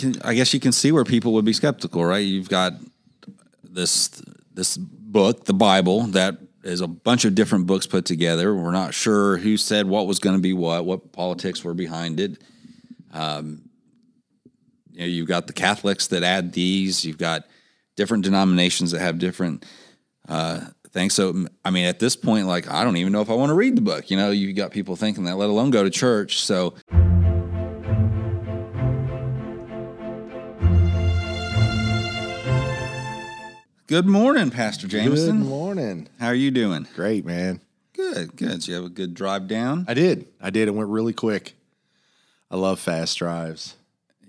can, I guess you can see where people would be skeptical, right? You've got this this book, the Bible, that is a bunch of different books put together. We're not sure who said what was going to be what, what politics were behind it. Um, you know, you've got the Catholics that add these. You've got different denominations that have different uh, things. So, I mean, at this point, like, I don't even know if I want to read the book. You know, you've got people thinking that, let alone go to church. So. Good morning, Pastor Jameson. Good morning. How are you doing? Great, man. Good, good. Did you have a good drive down? I did. I did. It went really quick. I love fast drives.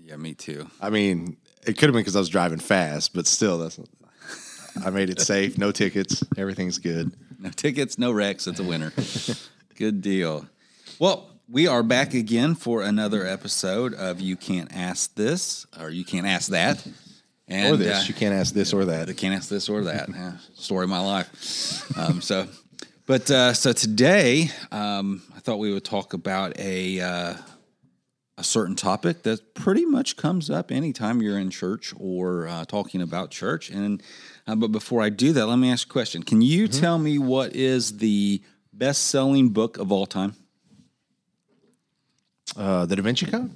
Yeah, me too. I mean, it could have been because I was driving fast, but still, that's. I made it safe. No tickets. Everything's good. No tickets, no wrecks. It's a winner. good deal. Well, we are back again for another episode of You Can't Ask This or You Can't Ask That. And, or this. Uh, you can't ask this or that. You can't ask this or that. yeah, story of my life. Um, so, but uh, so today, um, I thought we would talk about a uh, a certain topic that pretty much comes up anytime you're in church or uh, talking about church. And uh, but before I do that, let me ask a question. Can you mm-hmm. tell me what is the best selling book of all time? Uh, the Da Vinci Code?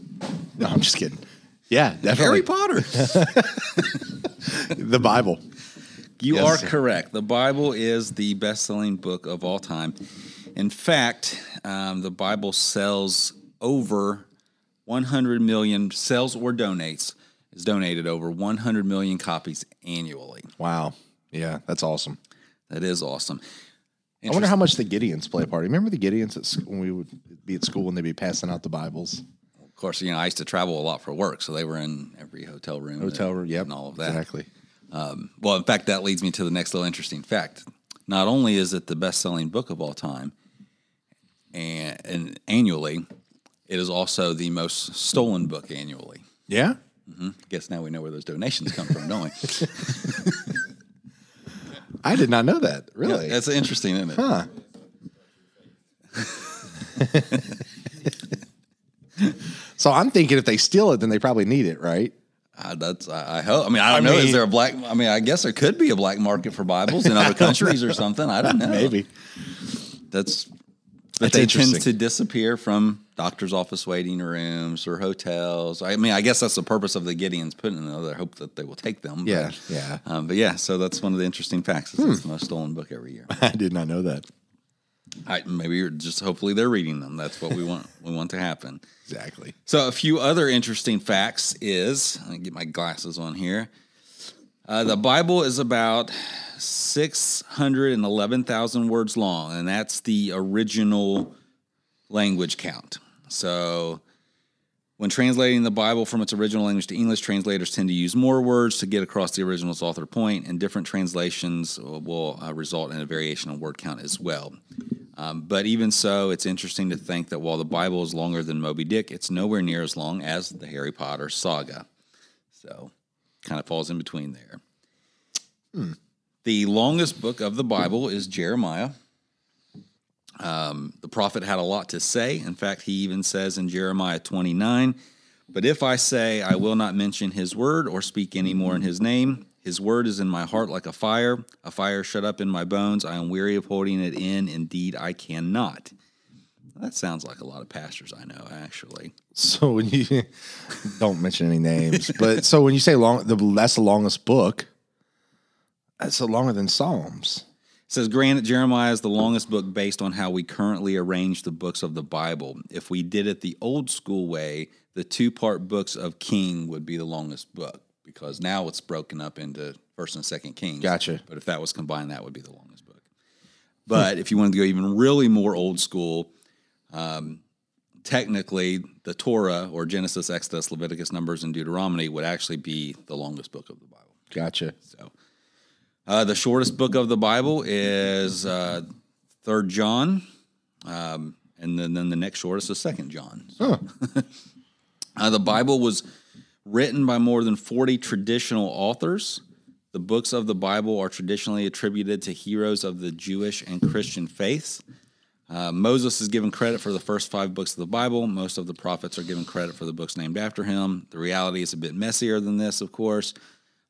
No, I'm just kidding. Yeah, definitely. Harry Potter. the Bible. You yes, are correct. The Bible is the best selling book of all time. In fact, um, the Bible sells over 100 million, sells or donates, is donated over 100 million copies annually. Wow. Yeah, that's awesome. That is awesome. I wonder how much the Gideons play a part. Remember the Gideons at, when we would be at school and they'd be passing out the Bibles? Of course, you know, I used to travel a lot for work, so they were in every hotel room. Hotel room, yep. And all of that. Exactly. Um, well, in fact, that leads me to the next little interesting fact. Not only is it the best selling book of all time, and, and, annually, it is also the most stolen book annually. Yeah? Mm-hmm. Guess now we know where those donations come from, don't we? I did not know that. Really? Yeah, that's interesting, isn't it? Huh. so I'm thinking if they steal it, then they probably need it, right? Uh, that's I, I, hope. I mean, I don't I know. Mean, is there a black? I mean, I guess there could be a black market for Bibles in other countries or something. I don't know. Maybe that's. But that's they tend to disappear from doctor's office waiting rooms or hotels. I mean, I guess that's the purpose of the Gideons putting in there. Hope that they will take them. But, yeah, yeah. Um, but yeah, so that's one of the interesting facts. It's hmm. the most stolen book every year. I did not know that. I, maybe you're just hopefully they're reading them. That's what we want. we want to happen. Exactly. So a few other interesting facts is let me get my glasses on here. Uh, the Bible is about six hundred and eleven thousand words long, and that's the original language count. So when translating the Bible from its original language to English, translators tend to use more words to get across the original's author point, and different translations will uh, result in a variation in word count as well. Um, but even so, it's interesting to think that while the Bible is longer than Moby Dick, it's nowhere near as long as the Harry Potter saga. So, kind of falls in between there. Hmm. The longest book of the Bible is Jeremiah. Um, the prophet had a lot to say. In fact, he even says in Jeremiah 29, But if I say, I will not mention his word or speak any more in his name, his word is in my heart like a fire, a fire shut up in my bones. I am weary of holding it in. Indeed, I cannot. That sounds like a lot of pastors I know, actually. So when you don't mention any names, but so when you say long, the that's the longest book. That's longer than Psalms. It says, granted, Jeremiah is the longest book based on how we currently arrange the books of the Bible. If we did it the old school way, the two part books of King would be the longest book because now it's broken up into First and Second Kings. Gotcha. But if that was combined, that would be the longest book. But if you wanted to go even really more old school, um, technically the Torah or Genesis, Exodus, Leviticus, Numbers, and Deuteronomy would actually be the longest book of the Bible. Gotcha. So uh, the shortest book of the Bible is uh, Third John, um, and then, then the next shortest is Second John. So. Huh. uh, the Bible was written by more than forty traditional authors. The books of the Bible are traditionally attributed to heroes of the Jewish and Christian faiths. Uh, Moses is given credit for the first five books of the Bible. Most of the prophets are given credit for the books named after him. The reality is a bit messier than this, of course.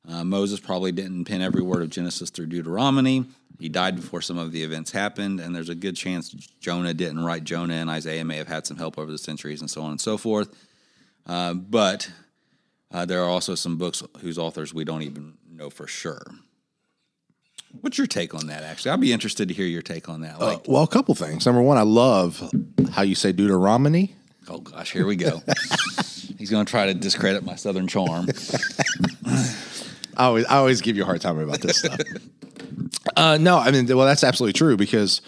Uh, Moses probably didn't pen every word of Genesis through Deuteronomy. He died before some of the events happened, and there's a good chance Jonah didn't write Jonah, and Isaiah may have had some help over the centuries, and so on and so forth. Uh, but uh, there are also some books whose authors we don't even know for sure. What's your take on that? Actually, I'd be interested to hear your take on that. Like, Well, a couple things. Number one, I love how you say Deuteronomy. oh gosh, here we go. He's going to try to discredit my Southern charm. I always, I always give you a hard time about this stuff. uh, no, I mean, well, that's absolutely true because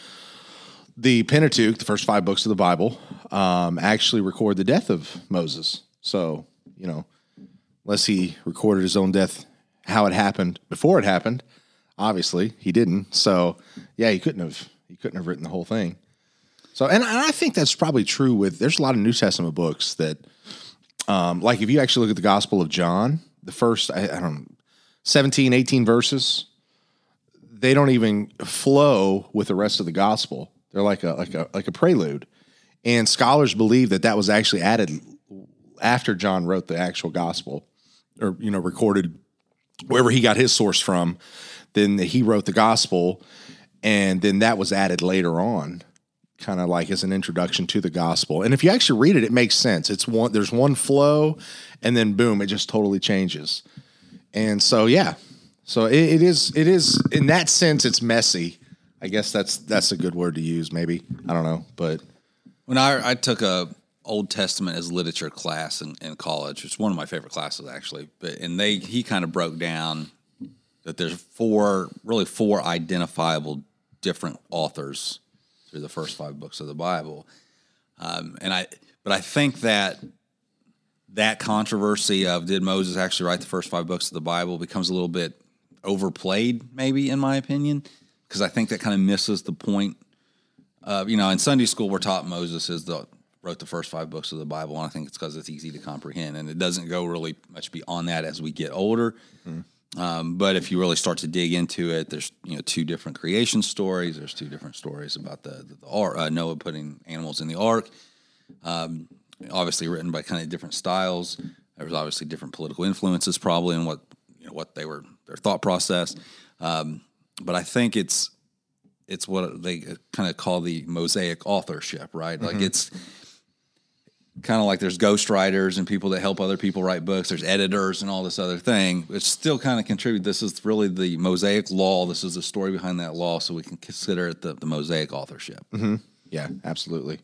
the Pentateuch, the first five books of the Bible, um, actually record the death of Moses. So, you know, unless he recorded his own death, how it happened before it happened, obviously he didn't. So, yeah, he couldn't have, he couldn't have written the whole thing. So, and, I think that's probably true with, there's a lot of New Testament books that, um, like if you actually look at the Gospel of John, the first, I, I don't 17, 18 verses, they don't even flow with the rest of the gospel. They're like a like a like a prelude. And scholars believe that that was actually added after John wrote the actual gospel or you know recorded wherever he got his source from, then he wrote the gospel and then that was added later on kind of like as an introduction to the gospel. And if you actually read it it makes sense. It's one there's one flow and then boom it just totally changes. And so, yeah, so it, it is. It is in that sense. It's messy. I guess that's that's a good word to use. Maybe I don't know, but When I, I took a Old Testament as literature class in, in college, it's one of my favorite classes actually. But and they he kind of broke down that there's four really four identifiable different authors through the first five books of the Bible, um, and I but I think that that controversy of did Moses actually write the first five books of the Bible becomes a little bit overplayed, maybe in my opinion, because I think that kind of misses the point uh, you know, in Sunday school, we're taught Moses is the wrote the first five books of the Bible, and I think it's because it's easy to comprehend, and it doesn't go really much beyond that as we get older. Um, but if you really start to dig into it, there's you know two different creation stories. There's two different stories about the, the, the ark, uh, Noah putting animals in the ark. Um, obviously written by kind of different styles. There was obviously different political influences, probably, in what you know what they were their thought process. Um, but I think it's it's what they kind of call the mosaic authorship, right? Like it's kind of like there's ghostwriters and people that help other people write books. There's editors and all this other thing. It's still kind of contribute. This is really the mosaic law. This is the story behind that law, so we can consider it the, the mosaic authorship. yeah, absolutely,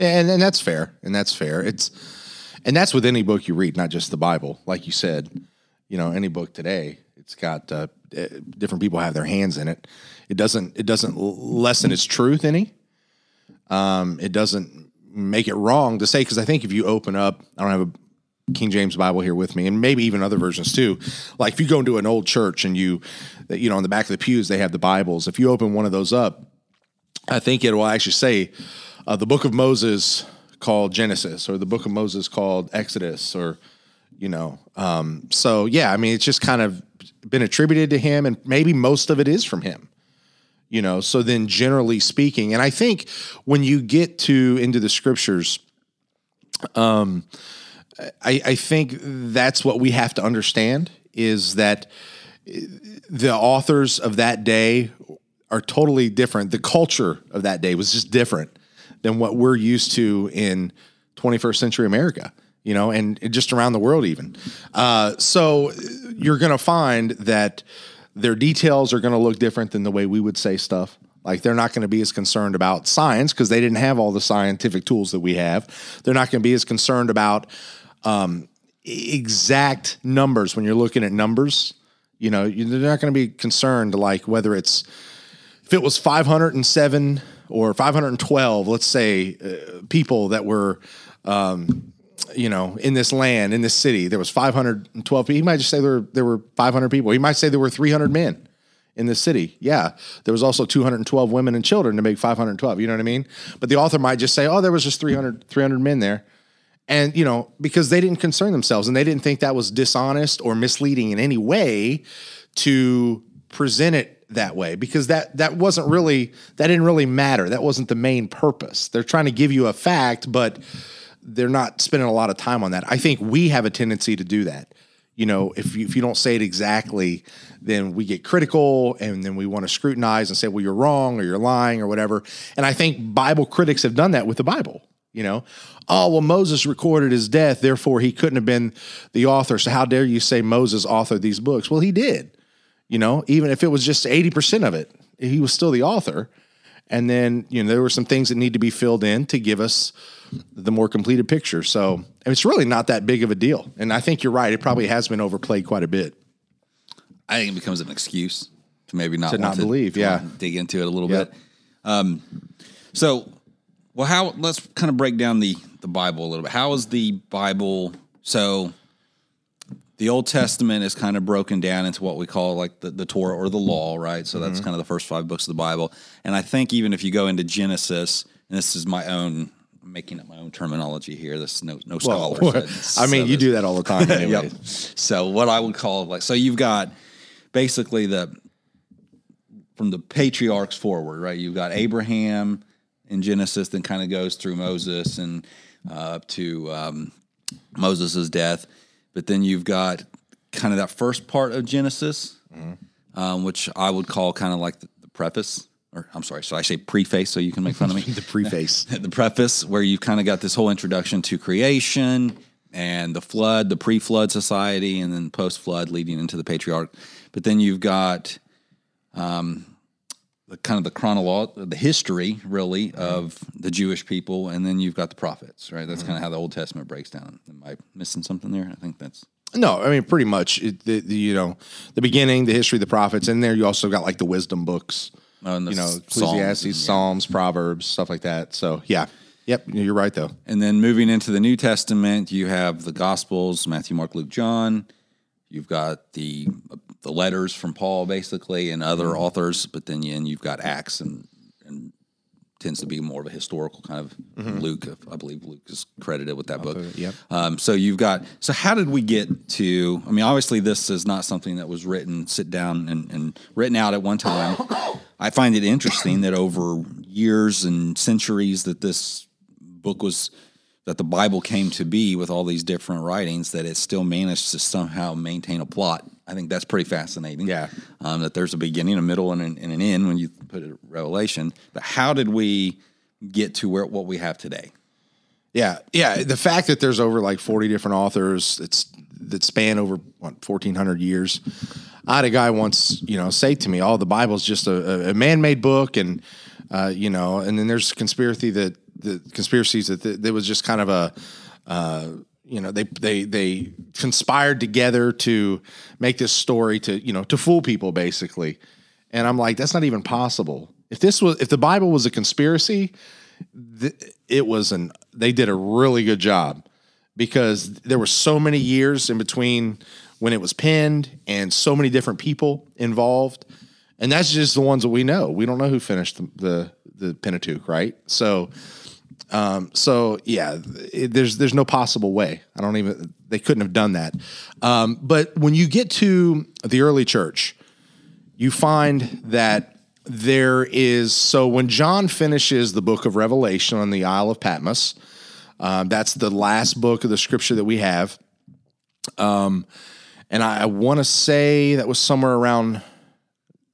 and and that's fair, and that's fair. It's and that's with any book you read, not just the Bible. Like you said, you know, any book today, it's got uh, eh, different people have their hands in it. It doesn't it doesn't lessen its truth any. Um, it doesn't make it wrong to say because I think if you open up, I don't have a King James Bible here with me, and maybe even other versions too. Like if you go into an old church and you, you know, in the back of the pews they have the Bibles. If you open one of those up, I think it will actually say uh, the book of Moses called Genesis, or the book of Moses called Exodus, or you know. Um, so yeah, I mean, it's just kind of been attributed to him, and maybe most of it is from him you know so then generally speaking and i think when you get to into the scriptures um i i think that's what we have to understand is that the authors of that day are totally different. The culture of that day was just different than what we're used to in 21st century america you know and just around the world even. Uh, so you're going to find that their details are going to look different than the way we would say stuff. Like they're not going to be as concerned about science because they didn't have all the scientific tools that we have. They're not going to be as concerned about um, exact numbers when you're looking at numbers. You know, they're not going to be concerned like whether it's if it was 507 or 512, let's say, uh, people that were um, you know, in this land, in this city, there was 512 people. He might just say there were, there were 500 people. He might say there were 300 men in this city. Yeah. There was also 212 women and children to make 512. You know what I mean? But the author might just say, oh, there was just 300, 300 men there. And, you know, because they didn't concern themselves and they didn't think that was dishonest or misleading in any way to present it that way because that that wasn't really that didn't really matter. That wasn't the main purpose. They're trying to give you a fact, but they're not spending a lot of time on that. I think we have a tendency to do that. You know, if you, if you don't say it exactly, then we get critical and then we want to scrutinize and say, well, you're wrong or you're lying or whatever. And I think Bible critics have done that with the Bible. You know, oh, well, Moses recorded his death, therefore he couldn't have been the author. So how dare you say Moses authored these books? Well, he did. You know, even if it was just 80% of it, he was still the author. And then, you know, there were some things that need to be filled in to give us the more completed picture. So it's really not that big of a deal. And I think you're right. It probably has been overplayed quite a bit. I think it becomes an excuse to maybe not To not want believe, to yeah. dig into it a little Yep. bit. Um, so, well, how? Let's kind of break down the the Bible a little bit. How is the Bible? So, the Old Testament is kind of broken down into what we call like the, the Torah or the Law, right? So Mm-hmm. that's kind of the first five books of the Bible. And I think even if you go into Genesis, and this is my own I'm making up my own terminology here. This is no no scholars. that I mean, said you do that all the time anyway. Yep. So what I would call like so you've got basically the from the patriarchs forward, right? You've got Abraham in Genesis, then kind of goes through Moses and uh, to um, Moses' death, but then you've got kind of that first part of Genesis, um, which I would call kind of like the, the preface, or I'm sorry, so I say preface, so you can make fun of me The preface. the preface where you've kind of got this whole introduction to creation and the flood, the pre-flood society, and then post-flood leading into the patriarch. But then you've got um, the kind of the chronology, the history really of the Jewish people, and then you've got the prophets, right? That's mm-hmm. kind of how the Old Testament breaks down. Am I missing something there? I think that's No, I mean pretty much. It, the, the, you know, the beginning, the history, of the prophets, and there you also got like the wisdom books. Oh, and the you know, Ecclesiastes, Psalms Psalms, Proverbs, stuff like that. So yeah, yep, you're right though. And then moving into the New Testament, you have the Gospels: Matthew, Mark, Luke, John. You've got the the letters from Paul, basically, and other Mm-hmm. authors. But then and you've got Acts, and and tends to be more of a historical kind of Luke. I believe Luke is credited with that book. Mm-hmm. yep. Um, so you've got. So how did we get to? I mean, obviously, this is not something that was written, sit down, and, and written out at one time. I find it interesting that over years and centuries that this book was that the Bible came to be with all these different writings that it still managed to somehow maintain a plot. I think that's pretty fascinating. Yeah. Um, that there's a beginning, a middle, and an, and an end when you put it Revelation. But how did we get to where what we have today? Yeah, yeah. The fact that there's over like 40 different authors that's that span over what 1400 years. I had a guy once, you know, say to me, "Oh, the Bible's just a, a man-made book," and uh, you know, and then there's conspiracy that the conspiracies that there was just kind of a. Uh, you know they they they conspired together to make this story to you know to fool people basically. And i'm like that's not even possible. If this was if the bible was a conspiracy th- it was an they did a really good job. Because there were so many years in between when it was penned and so many different people involved. And that's just the ones that we know. We don't know who finished the the, the pentateuch right? So um, so yeah, it, there's there's no possible way. I don't even they couldn't have done that. Um, but when you get to the early church, you find that there is so when John finishes the book of Revelation on the Isle of Patmos, um, that's the last book of the scripture that we have. Um, and I, I want to say that was somewhere around.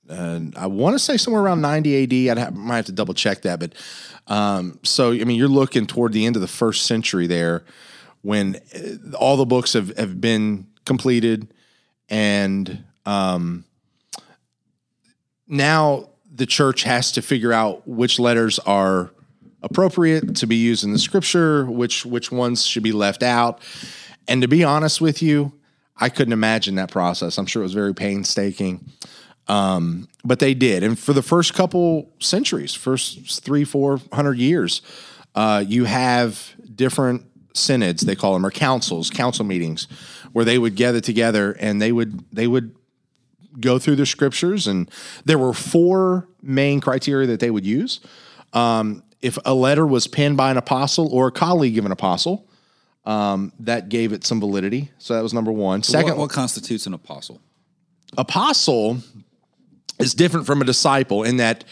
Uh, I want to say somewhere around 90 AD. I might have to double check that, but um, so I mean, you're looking toward the end of the first century there, when uh, all the books have have been completed, and um, now the church has to figure out which letters are appropriate to be used in the scripture, which which ones should be left out. And to be honest with you, I couldn't imagine that process. I'm sure it was very painstaking. Um, but they did. And for the first couple centuries, first three, four hundred years, uh, you have different synods, they call them, or councils, council meetings, where they would gather together and they would they would go through the scriptures. And there were four main criteria that they would use. Um, if a letter was penned by an apostle or a colleague of an apostle, um, that gave it some validity. So that was number one. Second, what, what constitutes an apostle? apostle is different from a disciple in that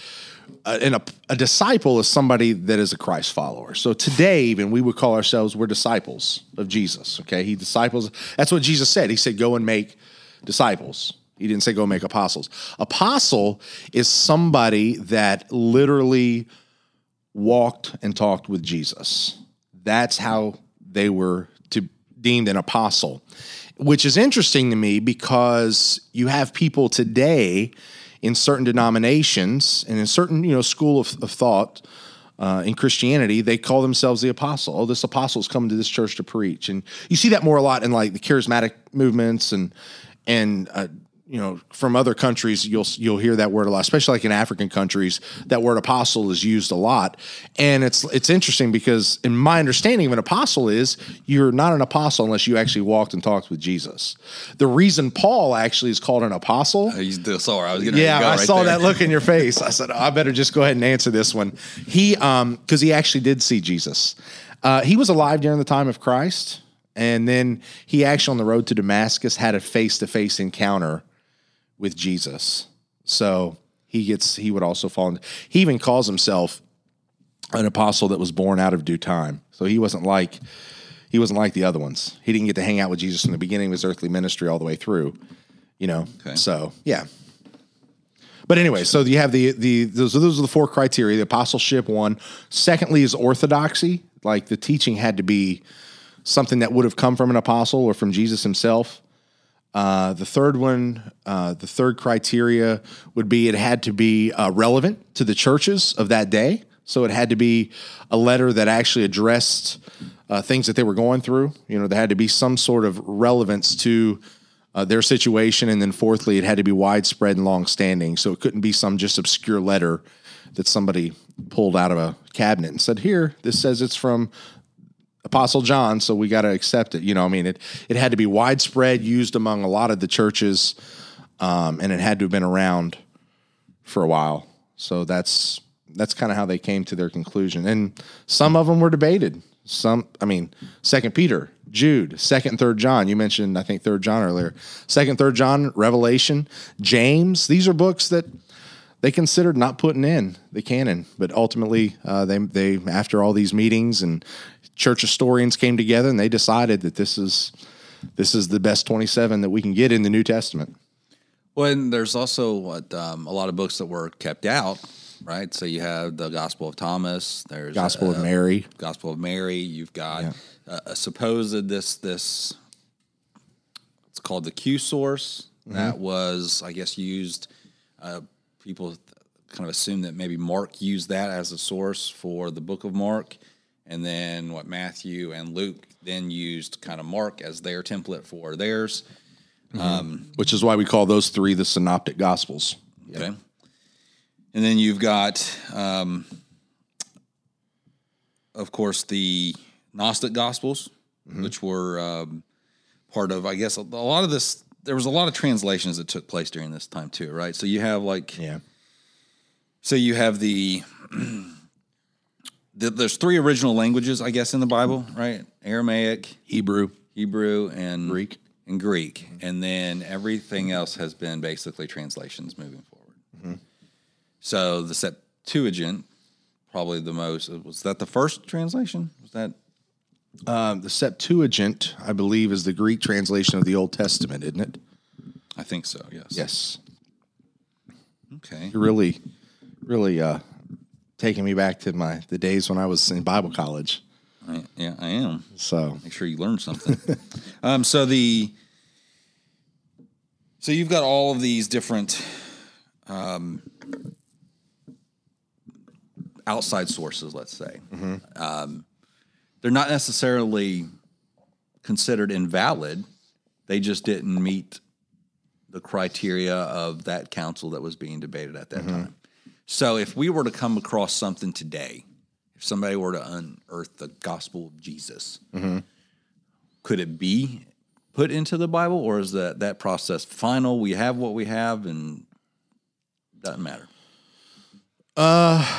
uh, a, a disciple is somebody that is a Christ follower. So today, even we would call ourselves we're disciples of Jesus. Okay, he disciples. That's what Jesus said. He said, "Go and make disciples." He didn't say go make apostles. Apostle is somebody that literally walked and talked with Jesus. That's how they were to deemed an apostle, which is interesting to me because you have people today in certain denominations and in certain you know school of, of thought uh, in Christianity, they call themselves the apostle. Oh, this apostle is coming to this church to preach, and you see that more a lot in like the charismatic movements and and uh, you know from other countries you'll you'll hear that word a lot especially like in african countries that word apostle is used a lot and it's it's interesting because in my understanding of an apostle is you're not an apostle unless you actually walked and talked with jesus the reason paul actually is called an apostle He's the sorry. I was gonna yeah, I right saw there. that look in your face. I said, I better just go ahead and answer this one. He, um, because he actually did see Jesus. Uh, he was alive during the time of Christ, and then he actually on the road to Damascus had a face to face encounter with Jesus. So he gets, he would also fall. In, he even calls himself an apostle that was born out of due time. So he wasn't like he wasn't like the other ones. He didn't get to hang out with Jesus from the beginning of his earthly ministry all the way through. You know, Okay. so yeah. But anyway, so you have the the those, those are the four criteria. The apostleship one. Secondly is orthodoxy. Like the teaching had to be something that would have come from an apostle or from Jesus himself. Uh, the third one, uh, the third criteria would be it had to be uh, relevant to the churches of that day. So it had to be a letter that actually addressed uh, things that they were going through. You know, there had to be some sort of relevance to uh, their situation. And then fourthly, it had to be widespread and long-standing. So it couldn't be some just obscure letter that somebody pulled out of a cabinet and said, "Here, this says it's from Apostle John, so we got to accept it." You know, I mean, it it had to be widespread, used among a lot of the churches, um, and it had to have been around for a while. So that's that's kind of how they came to their conclusion. And some of them were debated. Some, I mean, Second Peter, Jude, Second, Third John. You mentioned, I think, Third John earlier. Second, Third John, Revelation, James. These are books that they considered not putting in the canon, but ultimately, uh, they they after all these meetings and church historians came together and they decided that this is this is the best twenty seven that we can get in the New Testament. Well, and there's also what um, a lot of books that were kept out, right? So you have the Gospel of Thomas. There's Gospel uh, of Mary. Gospel of Mary. You've got Yeah. uh, a supposed this this. It's called the Q source. Mm-hmm. That was, I guess, used. Uh, people kind of assume that maybe Mark used that as a source for the Book of Mark, and then what Matthew and Luke then used kind of Mark as their template for theirs. which is why we call those three the synoptic gospels. Okay. And then you've got, um, of course, the Gnostic Gospels, which were um, part of, I guess, a, a lot of this. There was a lot of translations that took place during this time too, right? So you have like, Yeah. so you have the, the there's three original languages, I guess, in the Bible, right? Aramaic, Hebrew, Hebrew, and Greek. and Greek, and then everything else has been basically translations moving forward. So the Septuagint, probably the most. Was that the first translation? Was that Um, the Septuagint, I believe, is the Greek translation of the Old Testament, isn't it? I think so. Yes. Yes. Okay. You're really, really uh, taking me back to my the days when I was in Bible college. I, yeah, I am. So Make sure you learn something. um, so the so you've got all of these different um, outside sources. Let's say um, they're not necessarily considered invalid. They just didn't meet the criteria of that council that was being debated at that time. So if we were to come across something today, if somebody were to unearth the gospel of Jesus, could it be put into the Bible, or is that that process final? We have what we have, and doesn't matter.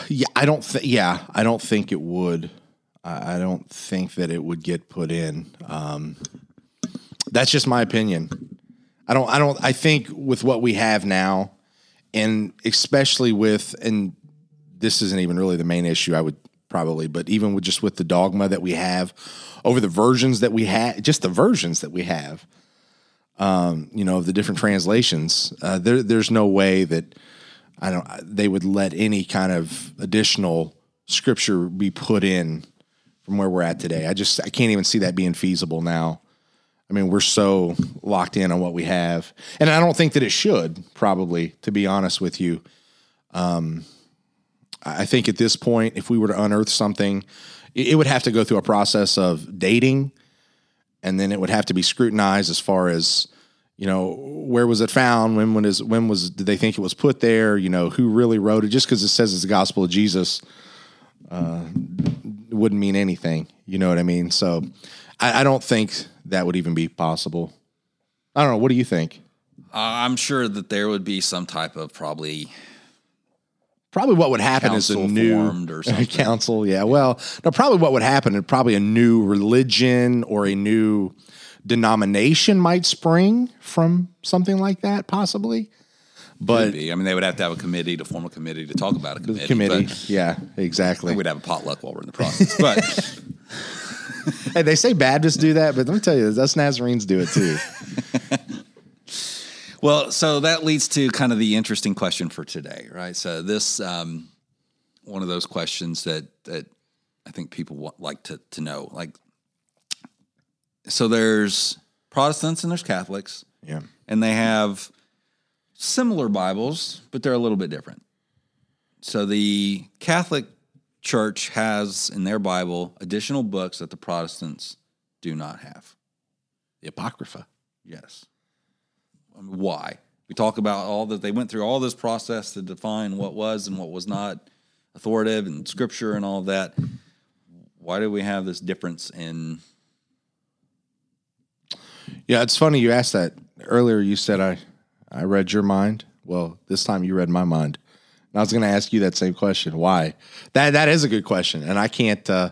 yeah, I don't think. Yeah, I don't think it would. I, I don't think that it would get put in. Um, that's just my opinion. I don't. I don't. I think with what we have now, and especially with and this isn't even really the main issue I would probably, but even with just with the dogma that we have over the versions that we have, just the versions that we have, um, you know, of the different translations, uh, there, there's no way that I don't they would let any kind of additional scripture be put in from where we're at today. I just I can't even see that being feasible now. I mean, we're so locked in on what we have, and I don't think that it should. Probably, to be honest with you, um, I think at this point, if we were to unearth something, it would have to go through a process of dating, and then it would have to be scrutinized as far as you know where was it found? When when is when was did they think it was put there? You know who really wrote it? Just because it says it's the gospel of jesus uh, wouldn't mean anything. You know what i mean? So I, I, don't think that would even be possible i don't know what do you think uh, i'm sure that there would be some type of probably Probably what would happen is a new council. Yeah. Well, no, probably what would happen is probably a new religion or a new denomination might spring from something like that, possibly. But I mean, they would have to have a committee to form a committee to talk about a committee. committee, yeah, exactly. We'd have a potluck while we're in the process. But hey, they say Baptists do that, but let me tell you, us Nazarenes do it too. Well, so that leads to kind of the interesting question for today, right? So this um, one of those questions that that I think people want, like to to know, like, so there's Protestants and there's Catholics, yeah, and they have similar Bibles, but they're a little bit different. So the Catholic Church has in their Bible additional books that the Protestants do not have. The Apocrypha. Yes. I mean, why? We talk about all that they went through all this process to define what was and what was not authoritative and scripture and all of that. Why do we have this difference in? Yeah, it's funny you asked that earlier. You said I, I read your mind. Well, this time you read my mind. And I was going to ask you that same question. Why? That that is a good question, and I can't. Uh,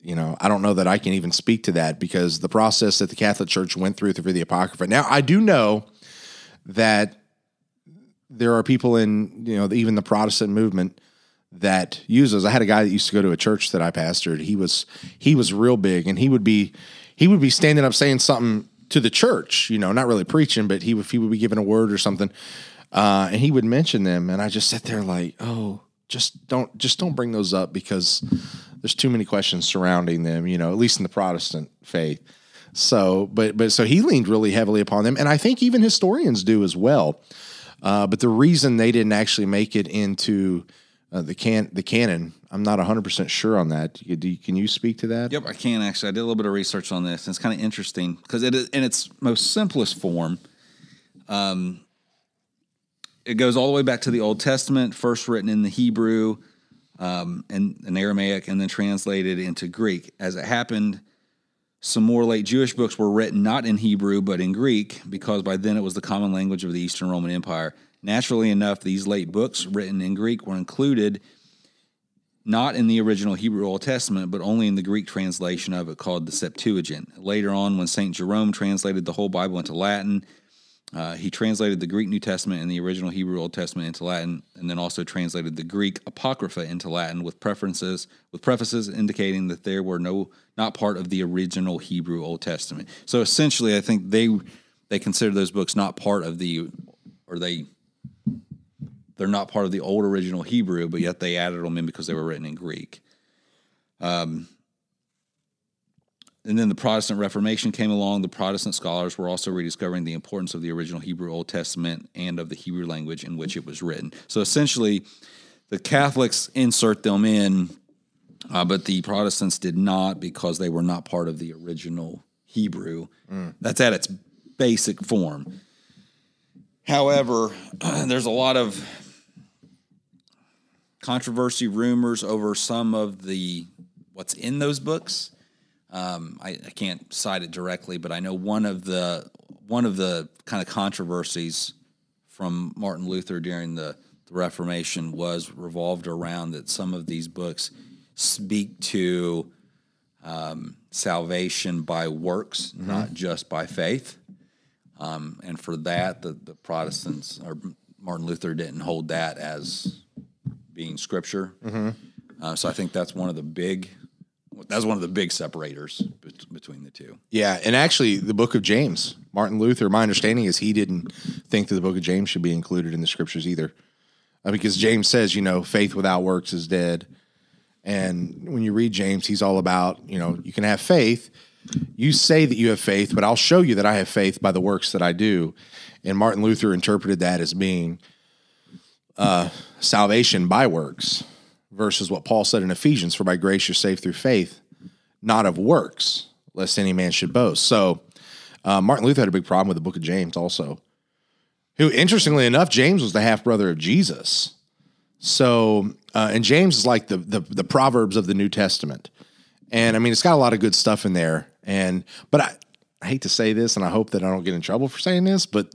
you know, I don't know that I can even speak to that because the process that the Catholic Church went through through the Apocrypha. Now, I do know that there are people in, you know, even the Protestant movement that uses. I had a guy that used to go to a church that I pastored. He was he was real big, and he would be he would be standing up saying something to the church. You know, not really preaching, but he would he would be giving a word or something, uh, and he would mention them, and I just sat there like, oh, just don't just don't bring those up because there's too many questions surrounding them, you know, at least in the Protestant faith. So, but but so he leaned really heavily upon them, and I think even historians do as well. Uh, but the reason they didn't actually make it into uh, the can the canon, I'm not 100 percent sure on that. You, can you speak to that? Yep, I can actually. I did a little bit of research on this, and it's kind of interesting because it in its most simplest form. Um, it goes all the way back to the Old Testament, first written in the Hebrew um, and, and Aramaic, and then translated into Greek. As it happened, some more late Jewish books were written not in Hebrew but in Greek because by then it was the common language of the Eastern Roman Empire. Naturally enough, these late books written in Greek were included not in the original Hebrew Old Testament, but only in the Greek translation of it called the Septuagint. Later on, when St. Jerome translated the whole Bible into Latin, uh, he translated the Greek New Testament and the original Hebrew Old Testament into Latin, and then also translated the Greek Apocrypha into Latin with preferences with prefaces indicating that there were no not part of the original Hebrew Old Testament. So essentially, I think they they consider those books not part of the or they they're not part of the old original Hebrew, but yet they added them in because they were written in Greek. Um, and then the Protestant Reformation came along. The Protestant scholars were also rediscovering the importance of the original Hebrew Old Testament and of the Hebrew language in which it was written. So essentially, the Catholics insert them in, uh, but the Protestants did not because they were not part of the original Hebrew. Mm. That's at its basic form. However, there's a lot of controversy, rumors over some of the what's in those books. Um, I, I, can't cite it directly, but I know one of the one of the kind of controversies from Martin Luther during the, the Reformation was revolved around that some of these books speak to um, salvation by works, mm-hmm. not just by faith. Um, and for that, the, the Protestants or Martin Luther didn't hold that as being scripture. Uh, so I think that's one of the big that's one of the big separators between the two. Yeah, and actually, the Book of James, Martin Luther. My understanding is he didn't think that the Book of James should be included in the Scriptures either, uh, because James says, you know, faith without works is dead. And when you read James, he's all about, you know, you can have faith. You say that you have faith, but I'll show you that I have faith by the works that I do. And Martin Luther interpreted that as being uh, salvation by works versus what Paul said in Ephesians, for by grace you're saved through faith, not of works, lest any man should boast. So uh, Martin Luther had a big problem with the book of James also. Who, interestingly enough, James was the half brother of Jesus. So, uh, and James is like the, the the Proverbs of the New Testament, and I mean it's got a lot of good stuff in there. And but I, I hate to say this, and I hope that I don't get in trouble for saying this, but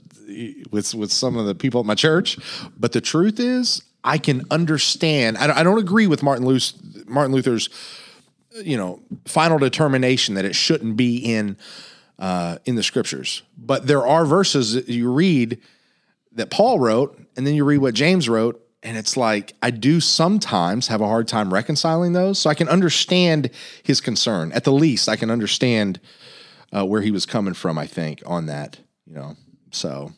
with with some of the people at my church, but the truth is, I can understand. I don't, I don't agree with Martin Luther, Martin Luther's, you know, final determination that it shouldn't be in uh, in the scriptures. But there are verses that you read that Paul wrote, and then you read what James wrote, and it's like I do sometimes have a hard time reconciling those. So I can understand his concern. At the least, I can understand uh, where he was coming from. I think on that, you know. So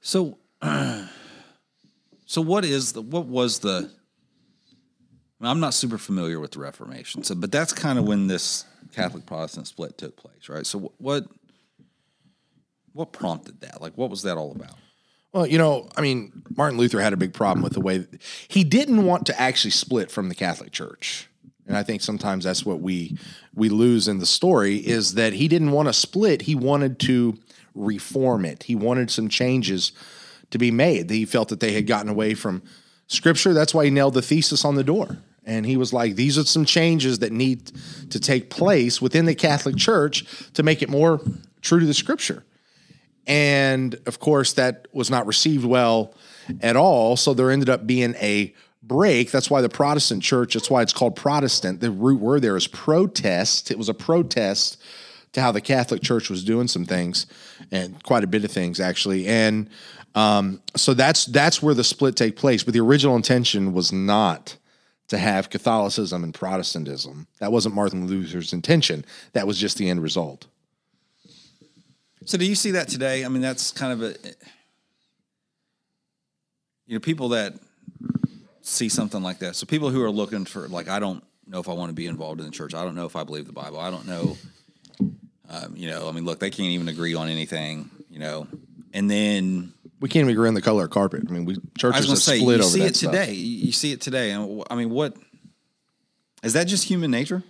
So, so what is the what was the? I'm not super familiar with the Reformation, so but that's kind of when this Catholic Protestant split took place, right? So what what prompted that? Like, what was that all about? Well, you know, I mean, Martin Luther had a big problem with the way he didn't want to actually split from the Catholic Church. And I think sometimes that's what we we lose in the story is that he didn't want to split, he wanted to reform it. He wanted some changes to be made. He felt that they had gotten away from scripture. That's why he nailed the thesis on the door. And he was like, these are some changes that need to take place within the Catholic Church to make it more true to the scripture. And of course, that was not received well at all. So there ended up being a break. That's why the Protestant church, that's why it's called Protestant. The root word there is protest. It was a protest to how the Catholic Church was doing some things and quite a bit of things actually. And um, so that's that's where the split take place. But the original intention was not to have Catholicism and Protestantism. That wasn't Martin Luther's intention. That was just the end result. So do you see that today? I mean, that's kind of a you know people that see something like that. So people who are looking for like I don't know if I want to be involved in the church. I don't know if I believe the Bible. I don't know. Um, you know, I mean, look, they can't even agree on anything. You know, and then We can't even agree on the color of carpet. I mean, we churches are have going to say split you over see that it today. You you see it today, and I mean, what is that? Just human nature?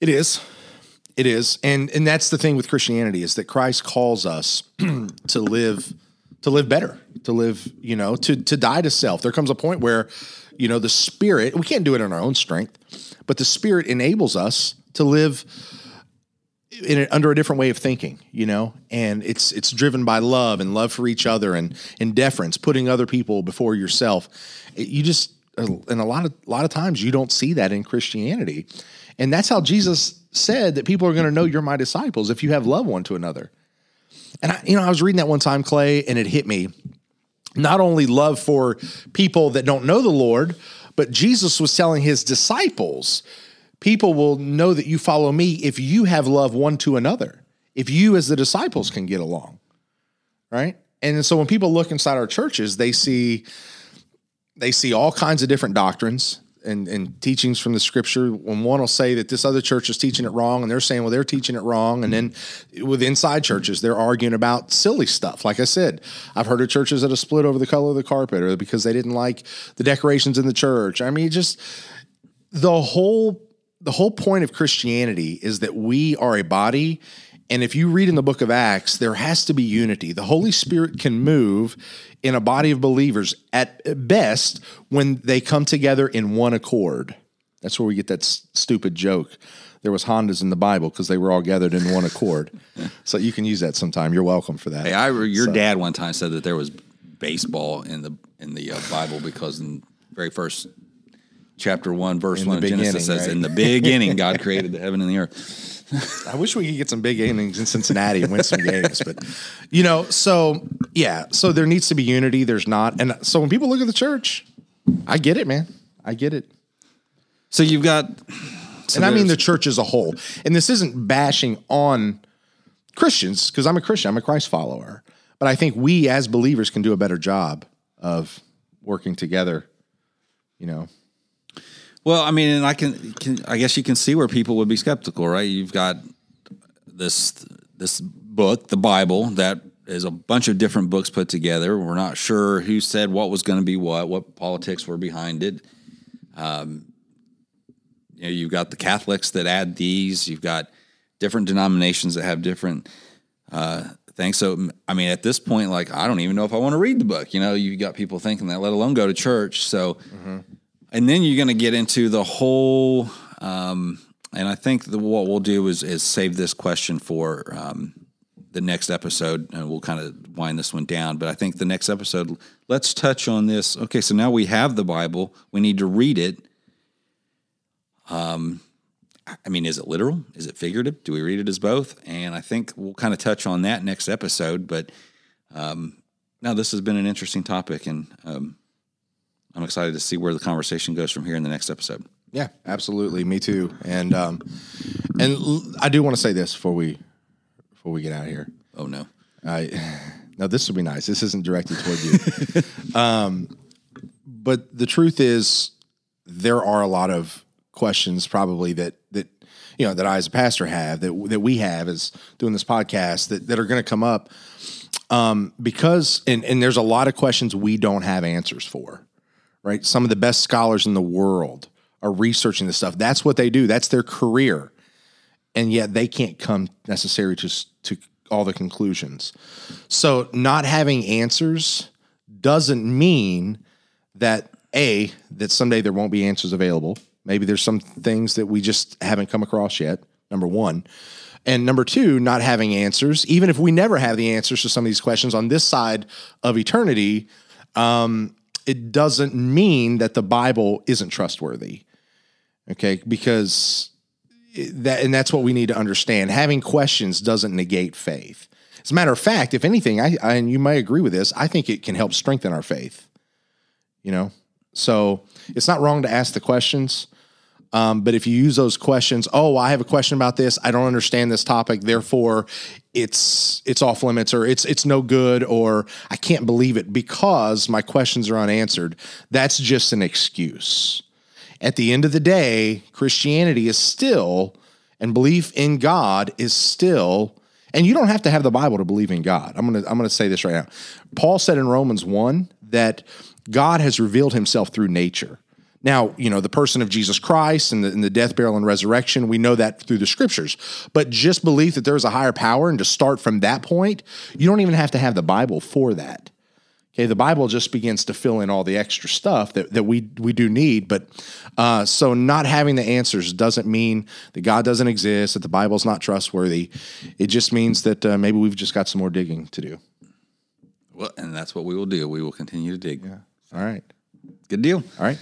It is. It is. And and that's the thing with Christianity is that Christ calls us to live to live better, to live, you know, to to die to self. There comes a point where, you know, the spirit, we can't do it in our own strength, but the spirit enables us to live in under a different way of thinking, you know, and it's it's driven by love and love for each other and and deference, putting other people before yourself. It- you just uh, and a lot of a lot of times you don't see that in Christianity, and that's how Jesus said that people are going to know you're my disciples if you have love one to another. And I, you know, I was reading that one time, Clay, and it hit me. Not only love for people that don't know the Lord, but Jesus was telling his disciples, people will know that you follow me if you have love one to another, if you as the disciples can get along. Right? And so when people look inside our churches, they see they see all kinds of different doctrines and, and teachings from the scripture. When one will say that this other church is teaching it wrong, and they're saying, well, they're teaching it wrong. And then with inside churches, they're arguing about silly stuff. Like I said, I've heard of churches that have split over the color of the carpet or because they didn't like the decorations in the church. I mean, just the whole the whole point of Christianity is that we are a body. And if you read in the book of Acts, there has to be unity. The Holy Spirit can move in a body of believers at best when they come together in one accord. That's where we get that s- stupid joke. There was Hondas in the Bible because they were all gathered in one accord. so you can use that sometime. You're welcome for that. Hey, I your dad one time said that there was baseball in the in the uh, Bible because in very first chapter one, verse In one of Genesis says, right? "In the beginning, God created the heaven and the earth." I wish we could get some big innings in Cincinnati and win some games, but you know, so yeah, so there needs to be unity. There's not, and so when people look at the church, I get it, man. I get it. So you've got, so and I mean the church as a whole. And this isn't bashing on Christians because I'm a Christian, I'm a Christ follower. But I think we as believers can do a better job of working together. You know, Well, I mean, and I can, can, I guess you can see where people would be skeptical, right? You've got this this book, the Bible, that is a bunch of different books put together. We're not sure who said what was going to be what, what politics were behind it. Um, you know, you've got the Catholics that add these. You've got different denominations that have different uh, things. So, I mean, at this point, like, I don't even know if I want to read the book. You know, you've got people thinking that, let alone go to church. So, and then you're going to get into the whole. Um, and I think the, what we'll do is is save this question for um, the next episode, and we'll kind of wind this one down. But I think the next episode, let's touch on this. Okay, so now we have the Bible. We need to read it. Um, I mean, is it literal? Is it figurative? Do we read it as both? And I think we'll kind of touch on that next episode. But um, now this has been an interesting topic, and um, I'm excited to see where the conversation goes from here in the next episode. yeah, absolutely, me too. And um, and l- I do want to say this before we before we get out of here. Oh no. I now this would be nice. This isn't directed toward you. um, but the truth is, there are a lot of questions probably that that you know that I as a pastor have that that we have as doing this podcast that that are going to come up um, because and and there's a lot of questions we don't have answers for. Right, some of the best scholars in the world are researching this stuff. That's what they do. That's their career and yet they can't come necessarily to to all the conclusions. So not having answers doesn't mean that a that someday there won't be answers available. Maybe there's some things that we just haven't come across yet. Number 1. And number 2, not having answers, even if we never have the answers to some of these questions on this side of eternity, um, it doesn't mean that the Bible isn't trustworthy. Okay? Because that and that's what we need to understand. Having questions doesn't negate faith. As a matter of fact, if anything, I, I and you may agree with this, I think it can help strengthen our faith. You know, so it's not wrong to ask the questions. Um, but if you use those questions, oh, I have a question about this. I don't understand this topic, therefore it's it's off limits or it's it's no good or I can't believe it because my questions are unanswered. That's just an excuse at the end of the day, Christianity is still, and belief in God is still, and you don't have to have the Bible to believe in God. I'm gonna I'm gonna say this right now. Paul said in Romans one that God has revealed Himself through nature. Now, you know, the person of Jesus Christ and the, and the death, burial, and resurrection, we know that through the scriptures. But just belief that there's a higher power and to start from that point, you don't even have to have the Bible for that. Okay, the Bible just begins to fill in all the extra stuff that, that we we do need. But uh, so not having the answers doesn't mean that God doesn't exist, that the Bible's not trustworthy. It just means that uh, maybe we've just got some more digging to do. Well, and that's what we will do. We will continue to dig. Yeah. All right. Good deal. All right.